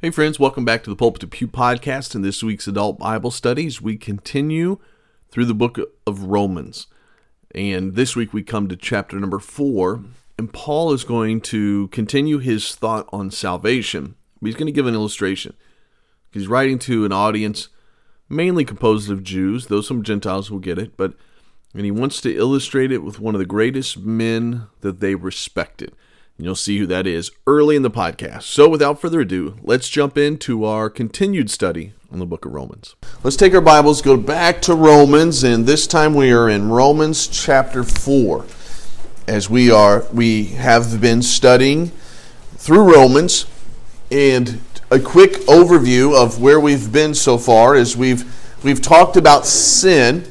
Hey, friends, welcome back to the Pulpit to Pew podcast. In this week's adult Bible studies, we continue through the book of Romans. And this week we come to chapter number four, and Paul is going to continue his thought on salvation. He's going to give an illustration. He's writing to an audience mainly composed of Jews, though some Gentiles will get it, but and he wants to illustrate it with one of the greatest men that they respected. You'll see who that is early in the podcast. So, without further ado, let's jump into our continued study on the book of Romans. Let's take our Bibles, go back to Romans, and this time we are in Romans chapter 4. As we are we have been studying through Romans and a quick overview of where we've been so far is we've we've talked about sin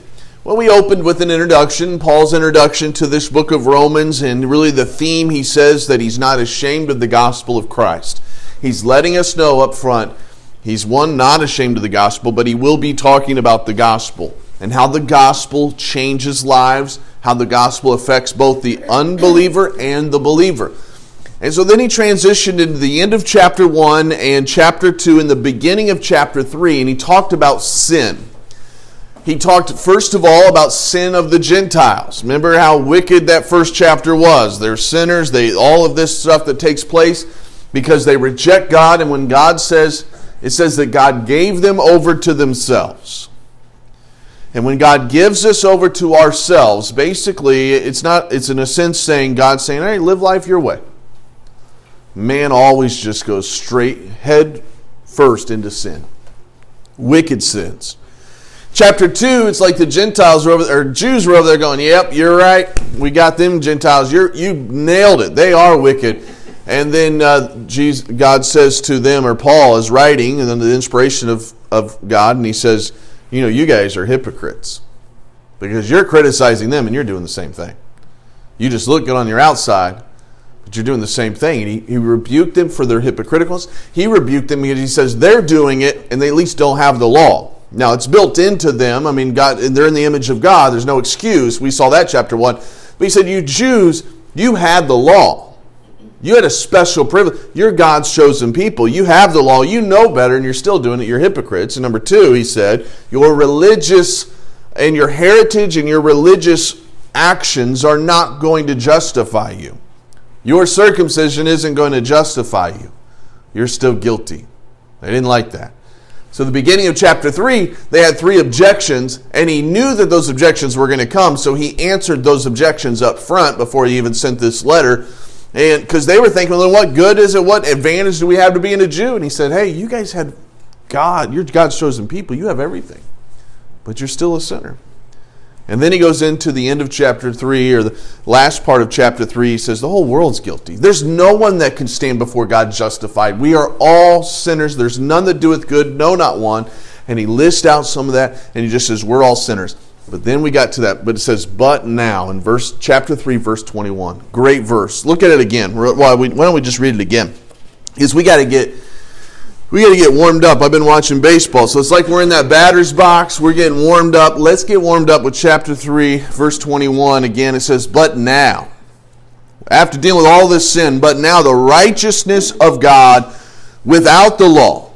well, we opened with an introduction, Paul's introduction to this book of Romans, and really the theme he says that he's not ashamed of the gospel of Christ. He's letting us know up front, he's one, not ashamed of the gospel, but he will be talking about the gospel and how the gospel changes lives, how the gospel affects both the unbeliever and the believer. And so then he transitioned into the end of chapter 1 and chapter 2 and the beginning of chapter 3, and he talked about sin he talked first of all about sin of the Gentiles. Remember how wicked that first chapter was. They're sinners, they all of this stuff that takes place because they reject God and when God says it says that God gave them over to themselves. And when God gives us over to ourselves, basically it's not it's in a sense saying God saying, "Hey, live life your way." Man always just goes straight head first into sin. Wicked sins. Chapter 2, it's like the Gentiles were over there, or Jews were over there going, Yep, you're right. We got them Gentiles. You're, you nailed it. They are wicked. And then uh, Jesus, God says to them, or Paul is writing, and then the inspiration of, of God, and he says, You know, you guys are hypocrites because you're criticizing them and you're doing the same thing. You just look good on your outside, but you're doing the same thing. And he, he rebuked them for their hypocriticalness. He rebuked them because he says they're doing it and they at least don't have the law. Now it's built into them. I mean, God, they're in the image of God. There's no excuse. We saw that chapter one. But he said, "You Jews, you had the law. You had a special privilege. You're God's chosen people. You have the law. You know better, and you're still doing it. You're hypocrites." And number two, he said, "Your religious and your heritage and your religious actions are not going to justify you. Your circumcision isn't going to justify you. You're still guilty." They didn't like that. So, the beginning of chapter 3, they had three objections, and he knew that those objections were going to come, so he answered those objections up front before he even sent this letter. And because they were thinking, well, what good is it? What advantage do we have to being a Jew? And he said, hey, you guys had God, you're God's chosen people, you have everything, but you're still a sinner. And then he goes into the end of chapter 3, or the last part of chapter 3. He says, The whole world's guilty. There's no one that can stand before God justified. We are all sinners. There's none that doeth good, no, not one. And he lists out some of that, and he just says, We're all sinners. But then we got to that, but it says, But now, in verse chapter 3, verse 21. Great verse. Look at it again. Why don't we just read it again? Because we got to get we got to get warmed up. I've been watching baseball, so it's like we're in that batter's box. We're getting warmed up. Let's get warmed up with chapter 3, verse 21. Again, it says, But now, after dealing with all this sin, but now the righteousness of God without the law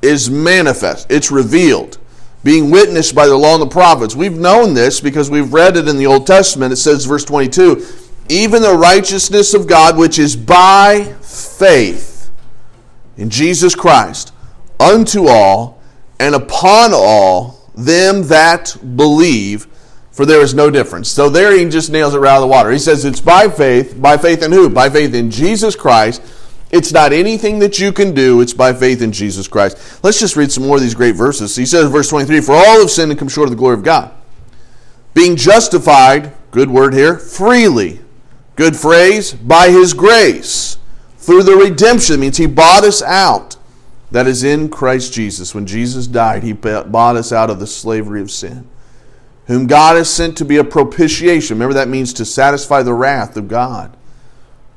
is manifest, it's revealed, being witnessed by the law and the prophets. We've known this because we've read it in the Old Testament. It says, verse 22, even the righteousness of God, which is by faith in Jesus Christ unto all and upon all them that believe, for there is no difference. So there he just nails it right out of the water. He says it's by faith. By faith in who? By faith in Jesus Christ. It's not anything that you can do, it's by faith in Jesus Christ. Let's just read some more of these great verses. He says, verse 23 For all have sinned and come short of the glory of God. Being justified, good word here, freely. Good phrase, by his grace through the redemption means he bought us out that is in Christ Jesus. When Jesus died, he bought us out of the slavery of sin. Whom God has sent to be a propitiation. Remember, that means to satisfy the wrath of God.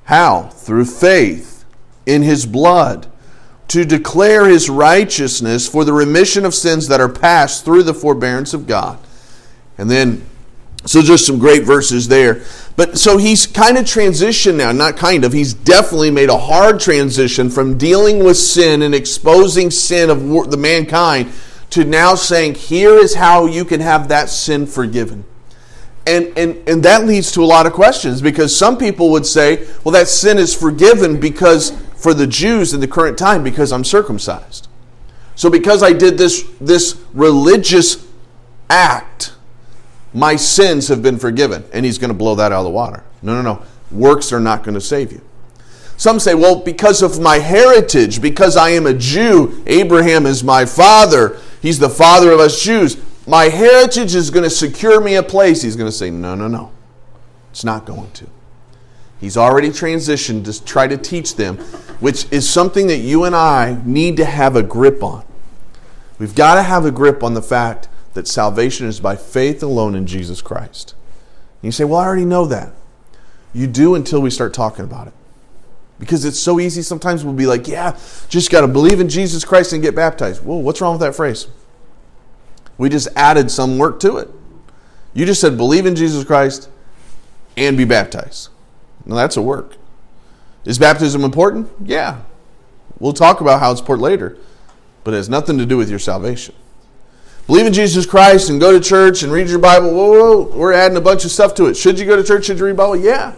How? Through faith in his blood, to declare his righteousness for the remission of sins that are past through the forbearance of God. And then So just some great verses there. But so he's kind of transitioned now, not kind of, he's definitely made a hard transition from dealing with sin and exposing sin of the mankind to now saying, here is how you can have that sin forgiven. And, and, and that leads to a lot of questions because some people would say, well, that sin is forgiven because for the Jews in the current time because I'm circumcised. So because I did this, this religious act, my sins have been forgiven. And he's going to blow that out of the water. No, no, no. Works are not going to save you. Some say, well, because of my heritage, because I am a Jew, Abraham is my father, he's the father of us Jews. My heritage is going to secure me a place. He's going to say, no, no, no. It's not going to. He's already transitioned to try to teach them, which is something that you and I need to have a grip on. We've got to have a grip on the fact that salvation is by faith alone in Jesus Christ. And you say, Well, I already know that. You do until we start talking about it. Because it's so easy. Sometimes we'll be like, Yeah, just got to believe in Jesus Christ and get baptized. Well, what's wrong with that phrase? We just added some work to it. You just said, Believe in Jesus Christ and be baptized. Now, that's a work. Is baptism important? Yeah. We'll talk about how it's important later, but it has nothing to do with your salvation believe in Jesus Christ and go to church and read your Bible. Whoa, whoa, we're adding a bunch of stuff to it. Should you go to church? Should you read Bible? Yeah.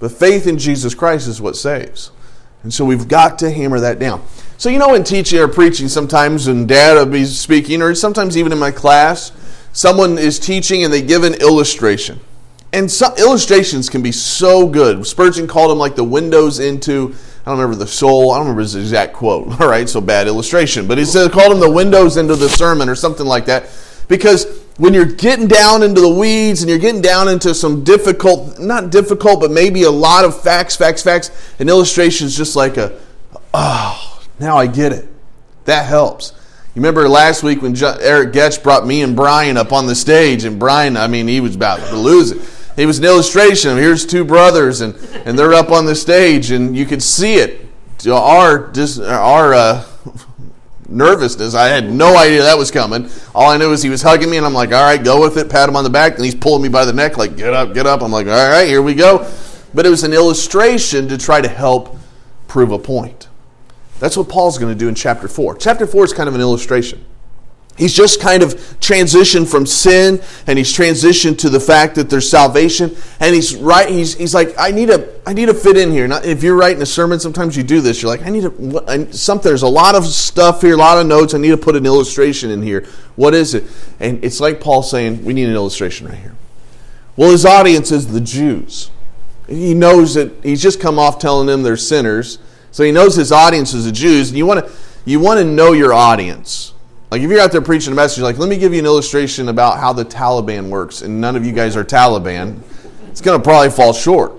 But faith in Jesus Christ is what saves. And so we've got to hammer that down. So, you know, in teaching or preaching, sometimes when dad will be speaking, or sometimes even in my class, someone is teaching and they give an illustration. And some illustrations can be so good. Spurgeon called them like the windows into I don't remember the soul. I don't remember his exact quote. All right, so bad illustration. But he said, called them the windows into the sermon or something like that. Because when you're getting down into the weeds and you're getting down into some difficult, not difficult, but maybe a lot of facts, facts, facts, an illustration is just like a, oh, now I get it. That helps. You remember last week when Eric Getch brought me and Brian up on the stage, and Brian, I mean, he was about to lose it it was an illustration here's two brothers and, and they're up on the stage and you could see it. Our, just, our uh, nervousness, I had no idea that was coming. All I knew is he was hugging me and I'm like, all right, go with it, pat him on the back. And he's pulling me by the neck like, get up, get up. I'm like, all right, here we go. But it was an illustration to try to help prove a point. That's what Paul's going to do in chapter 4. Chapter 4 is kind of an illustration. He's just kind of transitioned from sin and he's transitioned to the fact that there's salvation. And he's right, he's, he's like, I need to, I need to fit in here. Not, if you're writing a sermon, sometimes you do this. You're like, I need to, I, something, there's a lot of stuff here, a lot of notes. I need to put an illustration in here. What is it? And it's like Paul saying, we need an illustration right here. Well, his audience is the Jews. He knows that he's just come off telling them they're sinners. So he knows his audience is the Jews. And you want to, you want to know your audience. Like if you're out there preaching a message, like let me give you an illustration about how the Taliban works, and none of you guys are Taliban, it's going to probably fall short.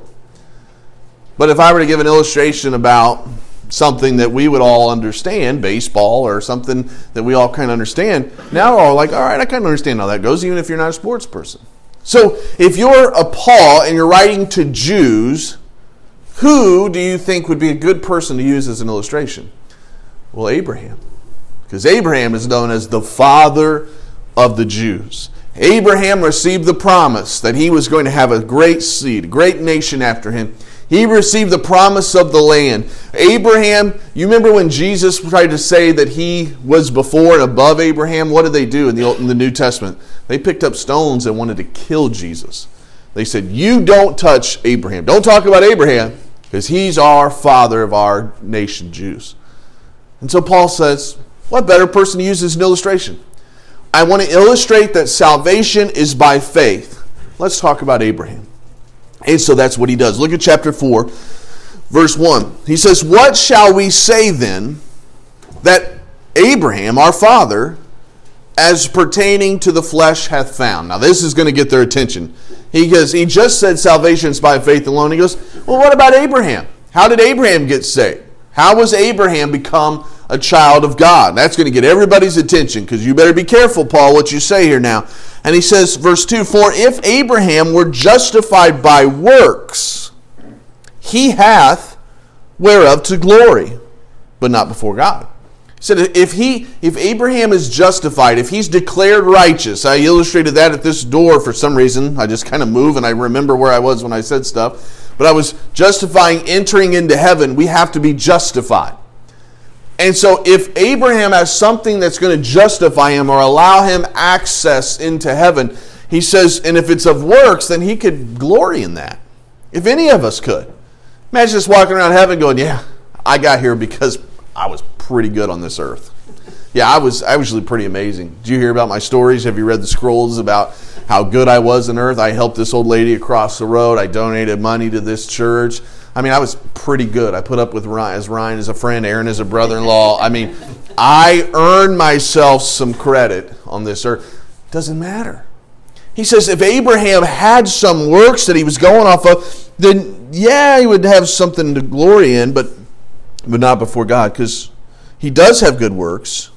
But if I were to give an illustration about something that we would all understand, baseball or something that we all kind of understand, now we're all like, all right, I kind of understand how that goes, even if you're not a sports person. So if you're a Paul and you're writing to Jews, who do you think would be a good person to use as an illustration? Well, Abraham. Because Abraham is known as the father of the Jews. Abraham received the promise that he was going to have a great seed, a great nation after him. He received the promise of the land. Abraham, you remember when Jesus tried to say that he was before and above Abraham? What did they do in the, in the New Testament? They picked up stones and wanted to kill Jesus. They said, You don't touch Abraham. Don't talk about Abraham because he's our father of our nation, Jews. And so Paul says, what better person to use as an illustration? I want to illustrate that salvation is by faith. Let's talk about Abraham. And so that's what he does. Look at chapter 4, verse 1. He says, What shall we say then that Abraham, our father, as pertaining to the flesh hath found? Now, this is going to get their attention. He goes, He just said salvation is by faith alone. He goes, Well, what about Abraham? How did Abraham get saved? How was Abraham become a child of God. That's going to get everybody's attention because you better be careful, Paul, what you say here now. And he says, verse 2 For if Abraham were justified by works, he hath whereof to glory, but not before God. He said if he if Abraham is justified, if he's declared righteous, I illustrated that at this door for some reason. I just kind of move and I remember where I was when I said stuff. But I was justifying entering into heaven. We have to be justified. And so if Abraham has something that's going to justify him or allow him access into heaven, he says, and if it's of works, then he could glory in that. If any of us could. Imagine just walking around heaven going, Yeah, I got here because I was pretty good on this earth. Yeah, I was actually pretty amazing. Did you hear about my stories? Have you read the scrolls about how good I was on earth? I helped this old lady across the road. I donated money to this church. I mean, I was pretty good. I put up with Ryan as Ryan as a friend, Aaron as a brother-in-law. I mean, I earned myself some credit on this earth. Doesn't matter. He says if Abraham had some works that he was going off of, then yeah, he would have something to glory in, but but not before God, because he does have good works,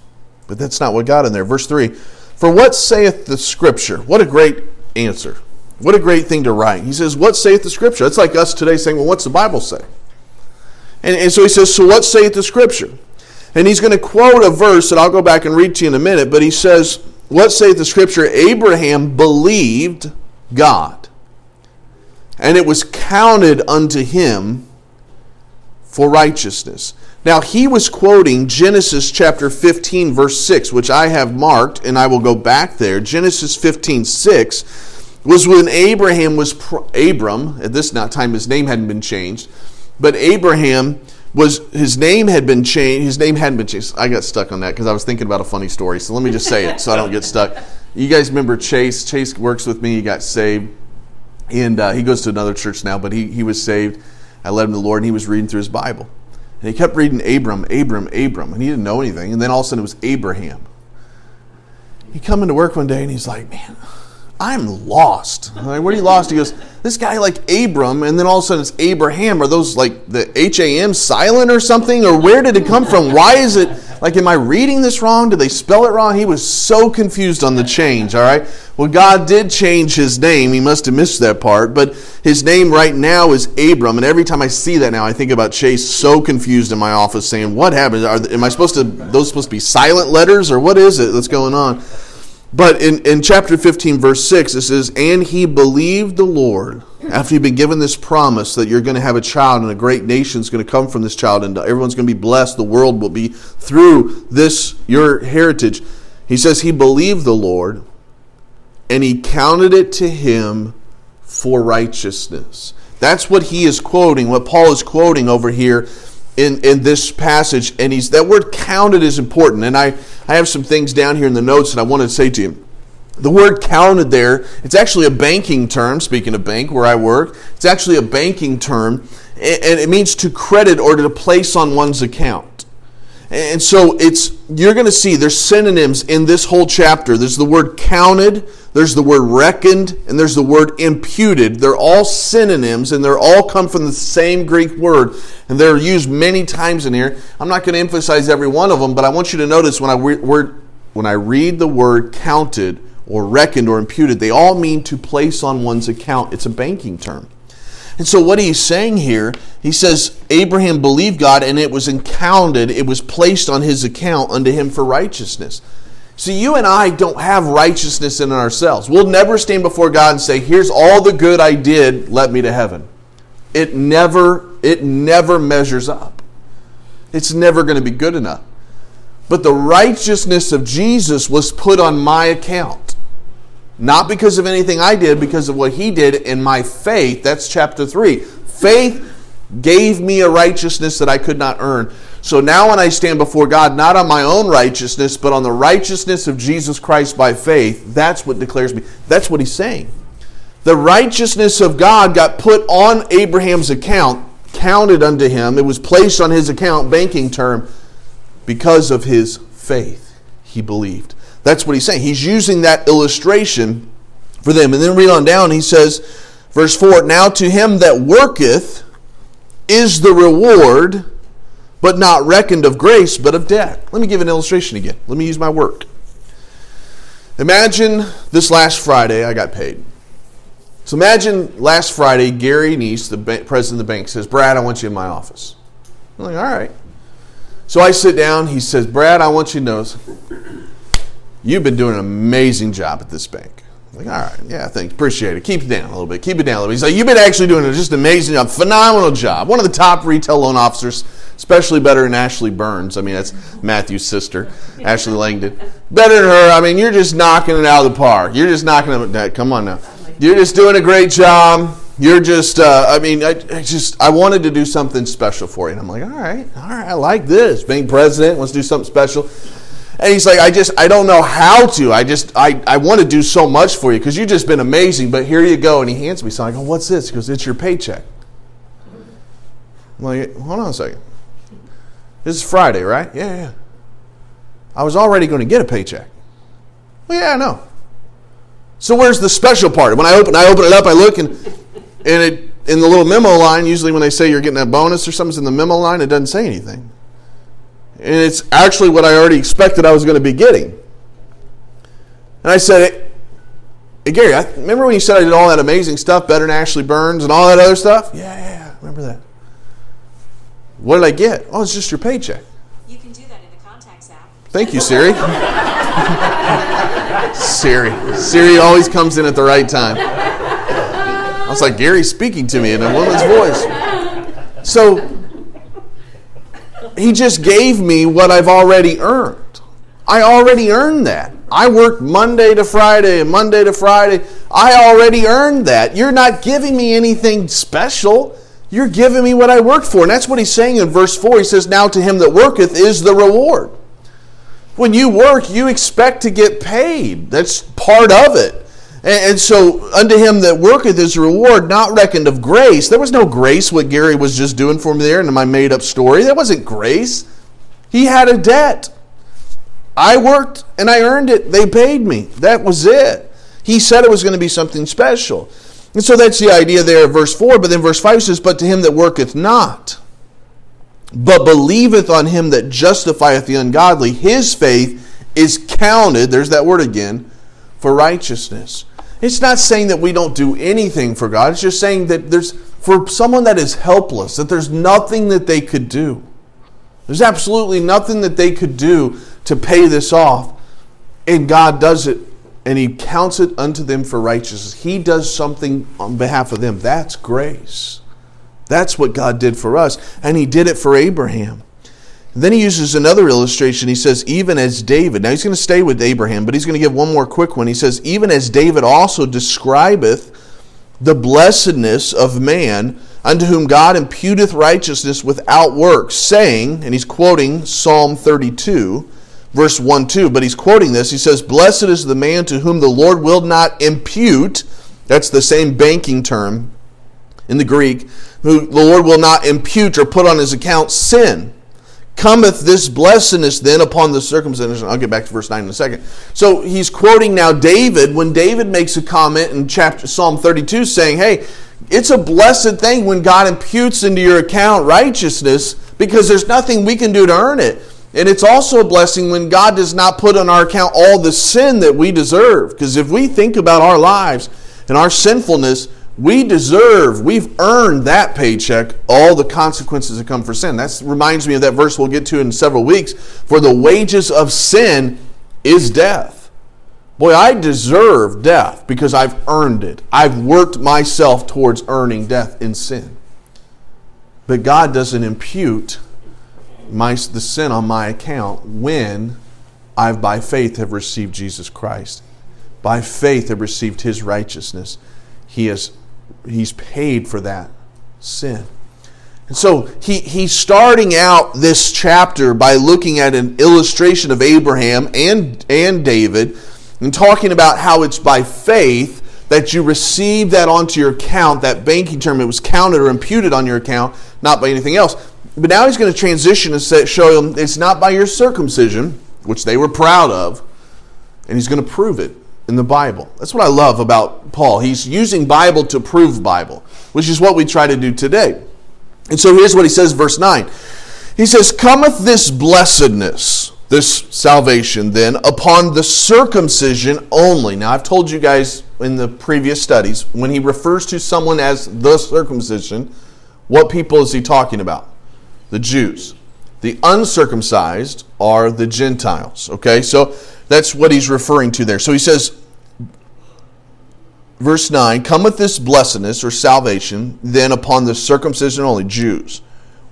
but that's not what got in there. Verse 3 For what saith the Scripture? What a great answer. What a great thing to write. He says, What saith the Scripture? It's like us today saying, Well, what's the Bible say? And, and so he says, So what saith the Scripture? And he's going to quote a verse that I'll go back and read to you in a minute, but he says, What saith the Scripture? Abraham believed God, and it was counted unto him for righteousness. Now, he was quoting Genesis chapter 15, verse 6, which I have marked, and I will go back there. Genesis 15, 6 was when Abraham was Abram. At this time, his name hadn't been changed, but Abraham was his name had been changed. His name hadn't been changed. I got stuck on that because I was thinking about a funny story. So let me just say it so I don't get stuck. You guys remember Chase? Chase works with me. He got saved, and uh, he goes to another church now. But he he was saved. I led him to the Lord, and he was reading through his Bible, and he kept reading Abram, Abram, Abram, and he didn't know anything. And then all of a sudden, it was Abraham. He come into work one day, and he's like, "Man." I'm lost. Like, where are you lost? He goes, this guy like Abram, and then all of a sudden it's Abraham. Are those like the H A M silent or something? Or where did it come from? Why is it like, am I reading this wrong? Did they spell it wrong? He was so confused on the change, all right? Well, God did change his name. He must have missed that part. But his name right now is Abram. And every time I see that now, I think about Chase so confused in my office saying, what happened? Are, am I supposed to, those supposed to be silent letters or what is it that's going on? But in, in chapter 15, verse 6, it says, And he believed the Lord after he'd been given this promise that you're going to have a child and a great nation is going to come from this child and everyone's going to be blessed. The world will be through this, your heritage. He says he believed the Lord and he counted it to him for righteousness. That's what he is quoting, what Paul is quoting over here in, in this passage. And he's that word counted is important. And I, I have some things down here in the notes that I want to say to you. The word counted there, it's actually a banking term, speaking of bank where I work, it's actually a banking term, and it means to credit or to place on one's account. And so it's you're going to see there's synonyms in this whole chapter. There's the word counted, there's the word reckoned, and there's the word imputed. They're all synonyms and they're all come from the same Greek word and they're used many times in here. I'm not going to emphasize every one of them, but I want you to notice when I word when I read the word counted or reckoned or imputed, they all mean to place on one's account. It's a banking term. And so, what he's saying here, he says, Abraham believed God and it was encountered, it was placed on his account unto him for righteousness. See, you and I don't have righteousness in ourselves. We'll never stand before God and say, Here's all the good I did, let me to heaven. It never, it never measures up. It's never going to be good enough. But the righteousness of Jesus was put on my account. Not because of anything I did, because of what he did in my faith. That's chapter 3. Faith gave me a righteousness that I could not earn. So now when I stand before God, not on my own righteousness, but on the righteousness of Jesus Christ by faith, that's what declares me. That's what he's saying. The righteousness of God got put on Abraham's account, counted unto him. It was placed on his account, banking term, because of his faith. He believed. That's what he's saying. He's using that illustration for them. And then read on down, he says, verse 4 Now to him that worketh is the reward, but not reckoned of grace, but of debt. Let me give an illustration again. Let me use my work. Imagine this last Friday I got paid. So imagine last Friday, Gary Neese, the president of the bank, says, Brad, I want you in my office. I'm like, all right. So I sit down. He says, Brad, I want you to know you've been doing an amazing job at this bank. I'm like, all right, yeah, thanks, appreciate it. Keep it down a little bit. Keep it down a little bit. He's like, you've been actually doing a just amazing job, phenomenal job. One of the top retail loan officers, especially better than Ashley Burns. I mean, that's Matthew's sister, Ashley Langdon. Better than her. I mean, you're just knocking it out of the park. You're just knocking it. Come on now. You're just doing a great job. You're just, uh, I mean, I, I, just, I wanted to do something special for you. And I'm like, all right, all right, I like this. Being president wants to do something special. And he's like, I just, I don't know how to. I just, I, I want to do so much for you because you've just been amazing, but here you go. And he hands me something. I go, what's this? He goes, it's your paycheck. I'm like, hold on a second. This is Friday, right? Yeah, yeah. I was already going to get a paycheck. Well, yeah, I know. So where's the special part? When I open, I open it up, I look, and and it in the little memo line. Usually, when they say you're getting a bonus or something's in the memo line, it doesn't say anything, and it's actually what I already expected I was going to be getting. And I said, "Hey, Gary, I, remember when you said I did all that amazing stuff, better than Ashley Burns and all that other stuff? Yeah, yeah, yeah. remember that. What did I get? Oh, it's just your paycheck. You can do that in the contacts app. Thank you, Siri. Siri. Siri always comes in at the right time. I was like, Gary's speaking to me in a woman's voice. So he just gave me what I've already earned. I already earned that. I worked Monday to Friday and Monday to Friday. I already earned that. You're not giving me anything special. You're giving me what I worked for. And that's what he's saying in verse 4. He says, Now to him that worketh is the reward. When you work, you expect to get paid. That's part of it. And, so, unto him that worketh is reward, not reckoned of grace. There was no grace, what Gary was just doing for me there in my made up story. That wasn't grace. He had a debt. I worked and I earned it. They paid me. That was it. He said it was going to be something special. And so that's the idea there of verse 4. But then verse 5 says, But to him that worketh not, but believeth on him that justifieth the ungodly, his faith is counted, there's that word again, for righteousness. It's not saying that we don't do anything for God. It's just saying that there's, for someone that is helpless, that there's nothing that they could do. There's absolutely nothing that they could do to pay this off. And God does it, and He counts it unto them for righteousness. He does something on behalf of them. That's grace. That's what God did for us. And He did it for Abraham. Then he uses another illustration. He says, even as David. Now he's going to stay with Abraham, but he's going to give one more quick one. He says, even as David also describeth the blessedness of man unto whom God imputeth righteousness without works, saying, and he's quoting Psalm 32, verse 1 2, but he's quoting this. He says, Blessed is the man to whom the Lord will not impute. That's the same banking term in the Greek, who the Lord will not impute or put on his account sin cometh this blessedness then upon the circumcision. I'll get back to verse 9 in a second. So he's quoting now David when David makes a comment in chapter Psalm 32 saying, Hey, it's a blessed thing when God imputes into your account righteousness because there's nothing we can do to earn it. And it's also a blessing when God does not put on our account all the sin that we deserve. Because if we think about our lives and our sinfulness, we deserve, we've earned that paycheck, all the consequences that come for sin. That reminds me of that verse we'll get to in several weeks. For the wages of sin is death. Boy, I deserve death because I've earned it. I've worked myself towards earning death in sin. But God doesn't impute my, the sin on my account when I've by faith have received Jesus Christ. By faith have received his righteousness. He has he's paid for that sin. And so he, he's starting out this chapter by looking at an illustration of Abraham and, and David and talking about how it's by faith that you receive that onto your account, that banking term, it was counted or imputed on your account, not by anything else. But now he's going to transition and show them it's not by your circumcision, which they were proud of, and he's going to prove it in the Bible. That's what I love about Paul. He's using Bible to prove Bible, which is what we try to do today. And so here's what he says, verse 9. He says, Cometh this blessedness, this salvation, then, upon the circumcision only. Now, I've told you guys in the previous studies, when he refers to someone as the circumcision, what people is he talking about? The Jews. The uncircumcised are the Gentiles. Okay, so that's what he's referring to there. So he says, verse 9, cometh this blessedness or salvation then upon the circumcision only, Jews,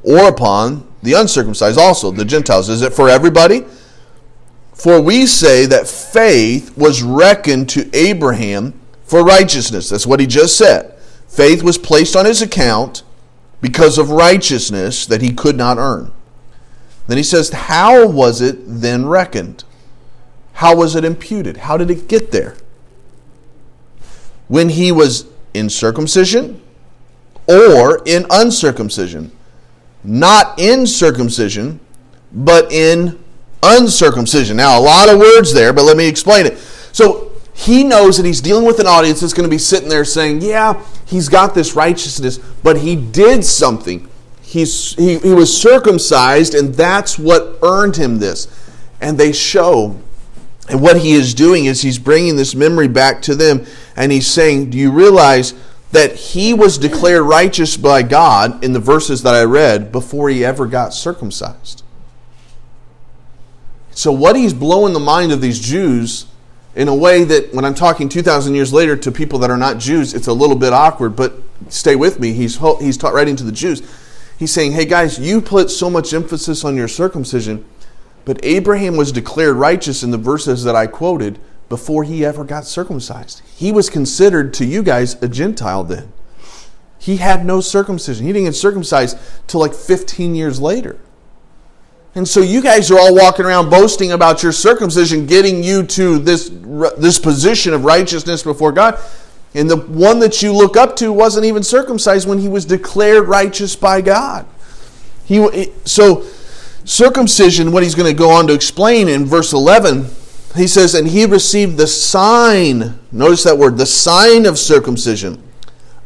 or upon the uncircumcised also, the Gentiles. Is it for everybody? For we say that faith was reckoned to Abraham for righteousness. That's what he just said. Faith was placed on his account because of righteousness that he could not earn. Then he says, How was it then reckoned? How was it imputed? How did it get there? When he was in circumcision or in uncircumcision? Not in circumcision, but in uncircumcision. Now, a lot of words there, but let me explain it. So, he knows that he's dealing with an audience that's going to be sitting there saying, Yeah, he's got this righteousness, but he did something. He's, he, he was circumcised, and that's what earned him this. And they show. And what he is doing is he's bringing this memory back to them, and he's saying, Do you realize that he was declared righteous by God in the verses that I read before he ever got circumcised? So, what he's blowing the mind of these Jews in a way that when I'm talking 2,000 years later to people that are not Jews, it's a little bit awkward, but stay with me. He's, he's taught writing to the Jews. He's saying, hey guys, you put so much emphasis on your circumcision, but Abraham was declared righteous in the verses that I quoted before he ever got circumcised. He was considered to you guys a Gentile then. He had no circumcision. He didn't get circumcised till like 15 years later. And so you guys are all walking around boasting about your circumcision getting you to this, this position of righteousness before God. And the one that you look up to wasn't even circumcised when he was declared righteous by God. He, so, circumcision, what he's going to go on to explain in verse 11, he says, And he received the sign, notice that word, the sign of circumcision,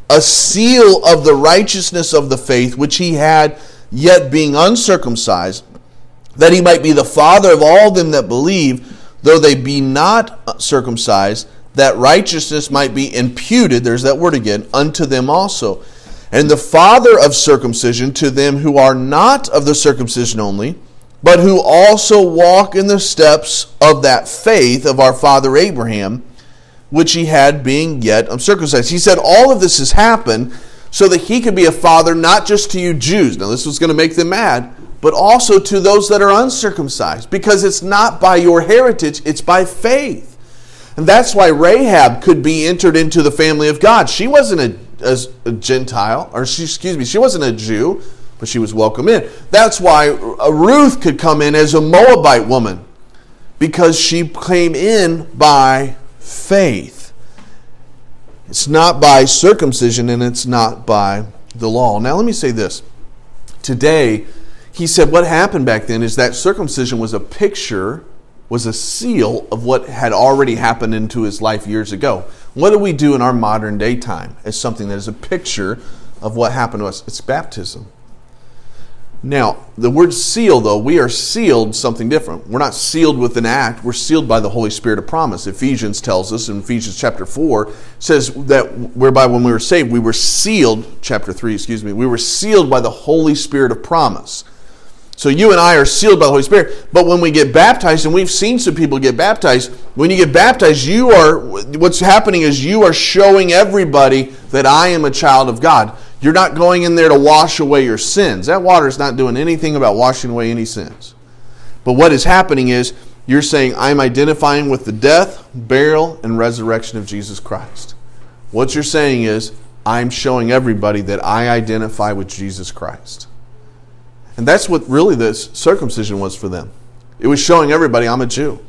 a seal of the righteousness of the faith which he had, yet being uncircumcised that he might be the father of all them that believe, though they be not circumcised, that righteousness might be imputed, there's that word again, unto them also. And the father of circumcision to them who are not of the circumcision only, but who also walk in the steps of that faith of our father Abraham, which he had being yet uncircumcised. He said all of this has happened so that he could be a father not just to you Jews. Now, this was going to make them mad but also to those that are uncircumcised, because it's not by your heritage, it's by faith. And that's why Rahab could be entered into the family of God. She wasn't a, a, a Gentile, or she, excuse me, she wasn't a Jew, but she was welcome in. That's why Ruth could come in as a Moabite woman, because she came in by faith. It's not by circumcision and it's not by the law. Now, let me say this. Today, he said what happened back then is that circumcision was a picture, was a seal of what had already happened into his life years ago. What do we do in our modern day time as something that is a picture of what happened to us? It's baptism. Now, the word seal, though, we are sealed something different. We're not sealed with an act, we're sealed by the Holy Spirit of promise. Ephesians tells us in Ephesians chapter 4 says that whereby when we were saved, we were sealed, chapter 3, excuse me, we were sealed by the Holy Spirit of promise. So you and I are sealed by the Holy Spirit. But when we get baptized, and we've seen some people get baptized, when you get baptized, you are what's happening is you are showing everybody that I am a child of God. You're not going in there to wash away your sins. That water is not doing anything about washing away any sins. But what is happening is you're saying, I'm identifying with the death, burial, and resurrection of Jesus Christ. What you're saying is, I'm showing everybody that I identify with Jesus Christ. And that's what really this circumcision was for them. It was showing everybody I'm a Jew.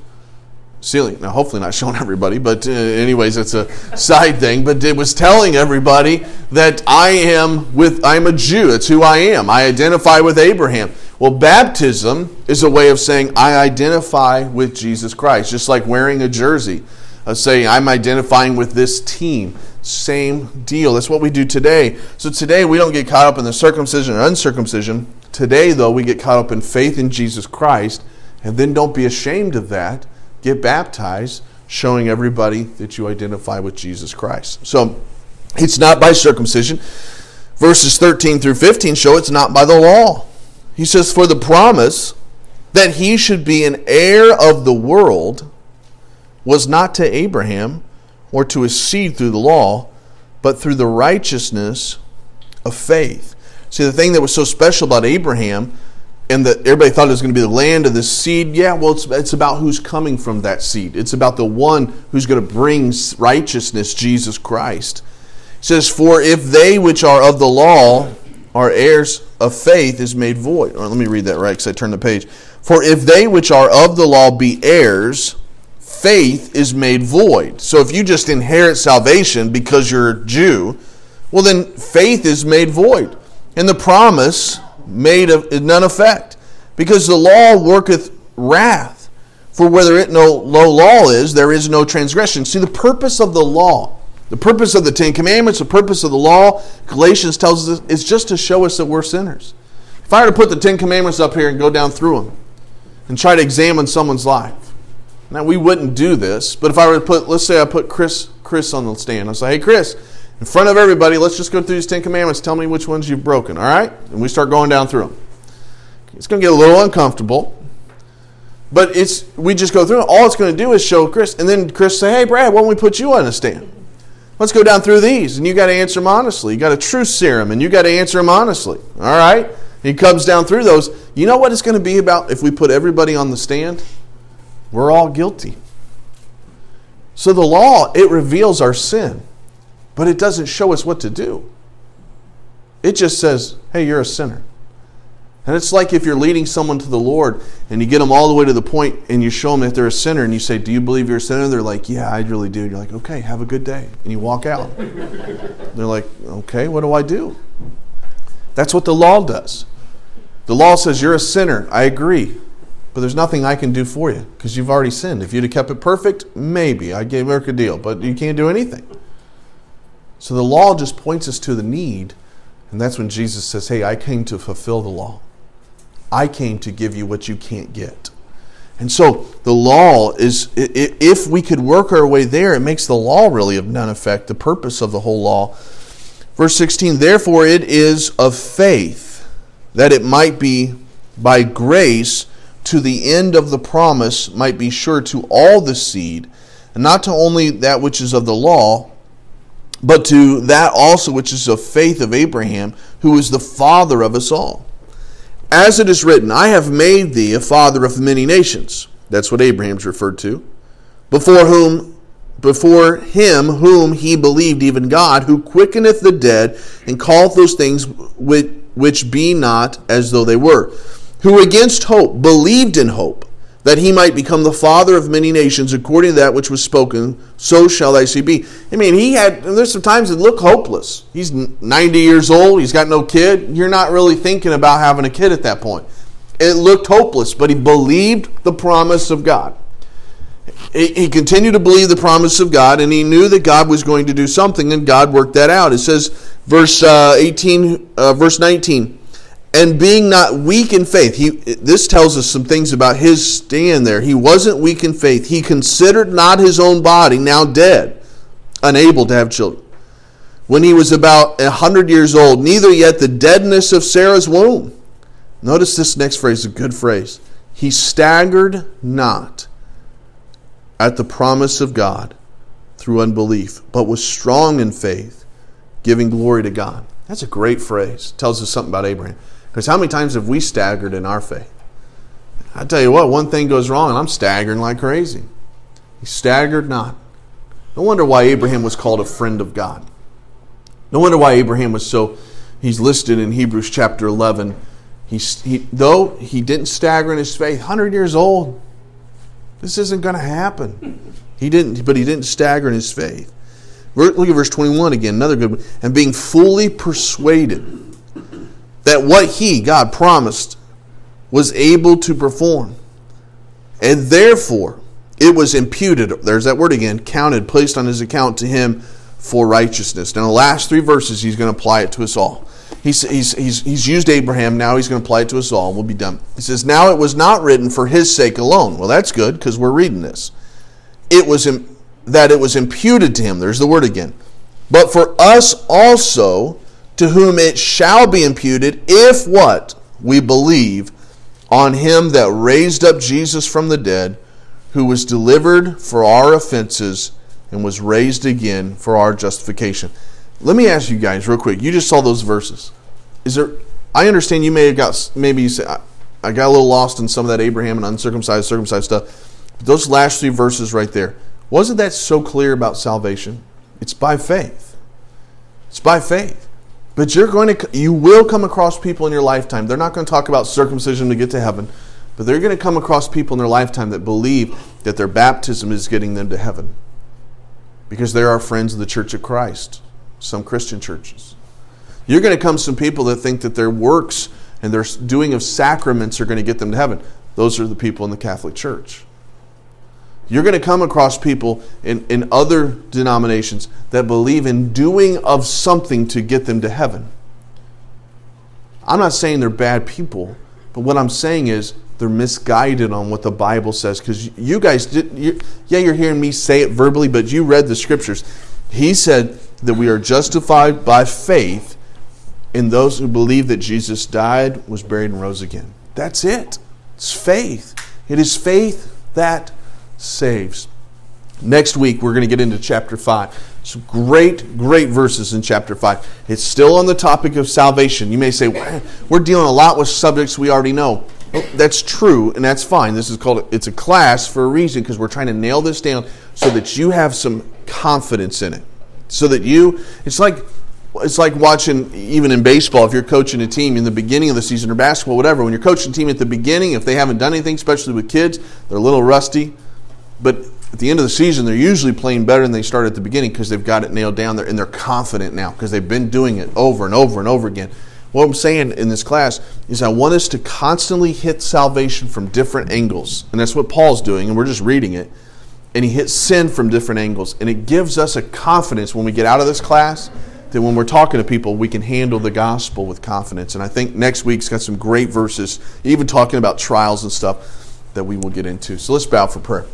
Sealing, now hopefully not showing everybody, but uh, anyways, it's a side thing. But it was telling everybody that I am with, I'm a Jew. It's who I am. I identify with Abraham. Well, baptism is a way of saying I identify with Jesus Christ, just like wearing a jersey, of saying I'm identifying with this team. Same deal. That's what we do today. So today we don't get caught up in the circumcision or uncircumcision. Today, though, we get caught up in faith in Jesus Christ, and then don't be ashamed of that. Get baptized, showing everybody that you identify with Jesus Christ. So, it's not by circumcision. Verses 13 through 15 show it's not by the law. He says, For the promise that he should be an heir of the world was not to Abraham or to his seed through the law, but through the righteousness of faith. See, the thing that was so special about Abraham and that everybody thought it was going to be the land of the seed. Yeah, well, it's, it's about who's coming from that seed. It's about the one who's going to bring righteousness, Jesus Christ. It says, For if they which are of the law are heirs of faith is made void. Or let me read that right because I turned the page. For if they which are of the law be heirs, faith is made void. So if you just inherit salvation because you're a Jew, well, then faith is made void. And the promise made of none effect. Because the law worketh wrath. For whether it no no law is, there is no transgression. See, the purpose of the law, the purpose of the Ten Commandments, the purpose of the law, Galatians tells us, is just to show us that we're sinners. If I were to put the Ten Commandments up here and go down through them and try to examine someone's life, now we wouldn't do this, but if I were to put, let's say I put Chris Chris on the stand, I say, hey Chris, in front of everybody, let's just go through these Ten Commandments. Tell me which ones you've broken, all right? And we start going down through them. It's going to get a little uncomfortable, but it's we just go through it. All it's going to do is show Chris, and then Chris say, "Hey, Brad, why don't we put you on a stand? Let's go down through these, and you got to answer them honestly. You got a truth serum, and you got to answer them honestly. All right." He comes down through those. You know what it's going to be about if we put everybody on the stand? We're all guilty. So the law it reveals our sin but it doesn't show us what to do. It just says, hey, you're a sinner. And it's like if you're leading someone to the Lord and you get them all the way to the point and you show them that they're a sinner and you say, Do you believe you're a sinner? They're like, Yeah, I really do. And you're like, Okay, have a good day. And you walk out. they're like, Okay, what do I do? That's what the law does. The law says, You're a sinner. I agree. But there's nothing I can do for you because you've already sinned. If you'd have kept it perfect, maybe I gave work a deal, but you can't do anything. So the law just points us to the need, and that's when Jesus says, Hey, I came to fulfill the law. I came to give you what you can't get. And so the law is, if we could work our way there, it makes the law really of none effect, the purpose of the whole law. Verse 16, therefore it is of faith that it might be by grace to the end of the promise might be sure to all the seed, and not to only that which is of the law but to that also which is of faith of Abraham, who is the father of us all. As it is written, I have made thee a father of many nations. That's what Abraham's referred to. Before whom before him whom he believed, even God, who quickeneth the dead, and calleth those things which, which be not as though they were, who against hope believed in hope that he might become the father of many nations according to that which was spoken so shall thy seed be. I mean he had there's some times that look hopeless. He's 90 years old he's got no kid. You're not really thinking about having a kid at that point. It looked hopeless but he believed the promise of god. He continued to believe the promise of god and he knew that god was going to do something and god worked that out. It says verse uh, 18 uh, verse 19 and being not weak in faith he this tells us some things about his stand there. He wasn't weak in faith. He considered not his own body now dead unable to have children. When he was about a hundred years old neither yet the deadness of sarah's womb. Notice this next phrase a good phrase. He staggered not at the promise of god through unbelief but was strong in faith giving glory to god. That's a great phrase. Tells us something about abraham because how many times have we staggered in our faith? I tell you what, one thing goes wrong and I'm staggering like crazy. He staggered not. No wonder why Abraham was called a friend of God. No wonder why Abraham was so, he's listed in Hebrews chapter 11. He's, he, though he didn't stagger in his faith, 100 years old, this isn't going to happen. He didn't, but he didn't stagger in his faith. Look at verse 21 again, another good one. And being fully persuaded that what he, God, promised was able to perform. And therefore, it was imputed, there's that word again, counted, placed on his account to him for righteousness. Now, the last three verses, he's going to apply it to us all. He's, he's, he's, he's used Abraham, now he's going to apply it to us all, and we'll be done. He says, Now it was not written for his sake alone. Well, that's good because we're reading this. It was that it was imputed to him. There's the word again. But for us also, to whom it shall be imputed if what? we believe on him that raised up Jesus from the dead, who was delivered for our offenses and was raised again for our justification. Let me ask you guys real quick. You just saw those verses. Is there I understand you may have got maybe you say I got a little lost in some of that Abraham and uncircumcised circumcised stuff. Those last three verses right there. Wasn't that so clear about salvation? It's by faith. It's by faith. But you're going to you will come across people in your lifetime. They're not going to talk about circumcision to get to heaven, but they're going to come across people in their lifetime that believe that their baptism is getting them to heaven. Because they are friends of the Church of Christ, some Christian churches. You're going to come some people that think that their works and their doing of sacraments are going to get them to heaven. Those are the people in the Catholic Church. You're going to come across people in, in other denominations that believe in doing of something to get them to heaven. I'm not saying they're bad people, but what I'm saying is they're misguided on what the Bible says. Because you guys did, you, yeah, you're hearing me say it verbally, but you read the scriptures. He said that we are justified by faith in those who believe that Jesus died, was buried, and rose again. That's it. It's faith. It is faith that saves. Next week, we're going to get into chapter 5. Some great, great verses in chapter 5. It's still on the topic of salvation. You may say, we're dealing a lot with subjects we already know. Well, that's true, and that's fine. This is called, it's a class for a reason because we're trying to nail this down so that you have some confidence in it. So that you, it's like, it's like watching even in baseball if you're coaching a team in the beginning of the season or basketball whatever when you're coaching a team at the beginning if they haven't done anything especially with kids they're a little rusty but at the end of the season, they're usually playing better than they started at the beginning because they've got it nailed down there and they're confident now because they've been doing it over and over and over again. What I'm saying in this class is I want us to constantly hit salvation from different angles. And that's what Paul's doing, and we're just reading it. And he hits sin from different angles. And it gives us a confidence when we get out of this class that when we're talking to people, we can handle the gospel with confidence. And I think next week's got some great verses, even talking about trials and stuff that we will get into. So let's bow for prayer.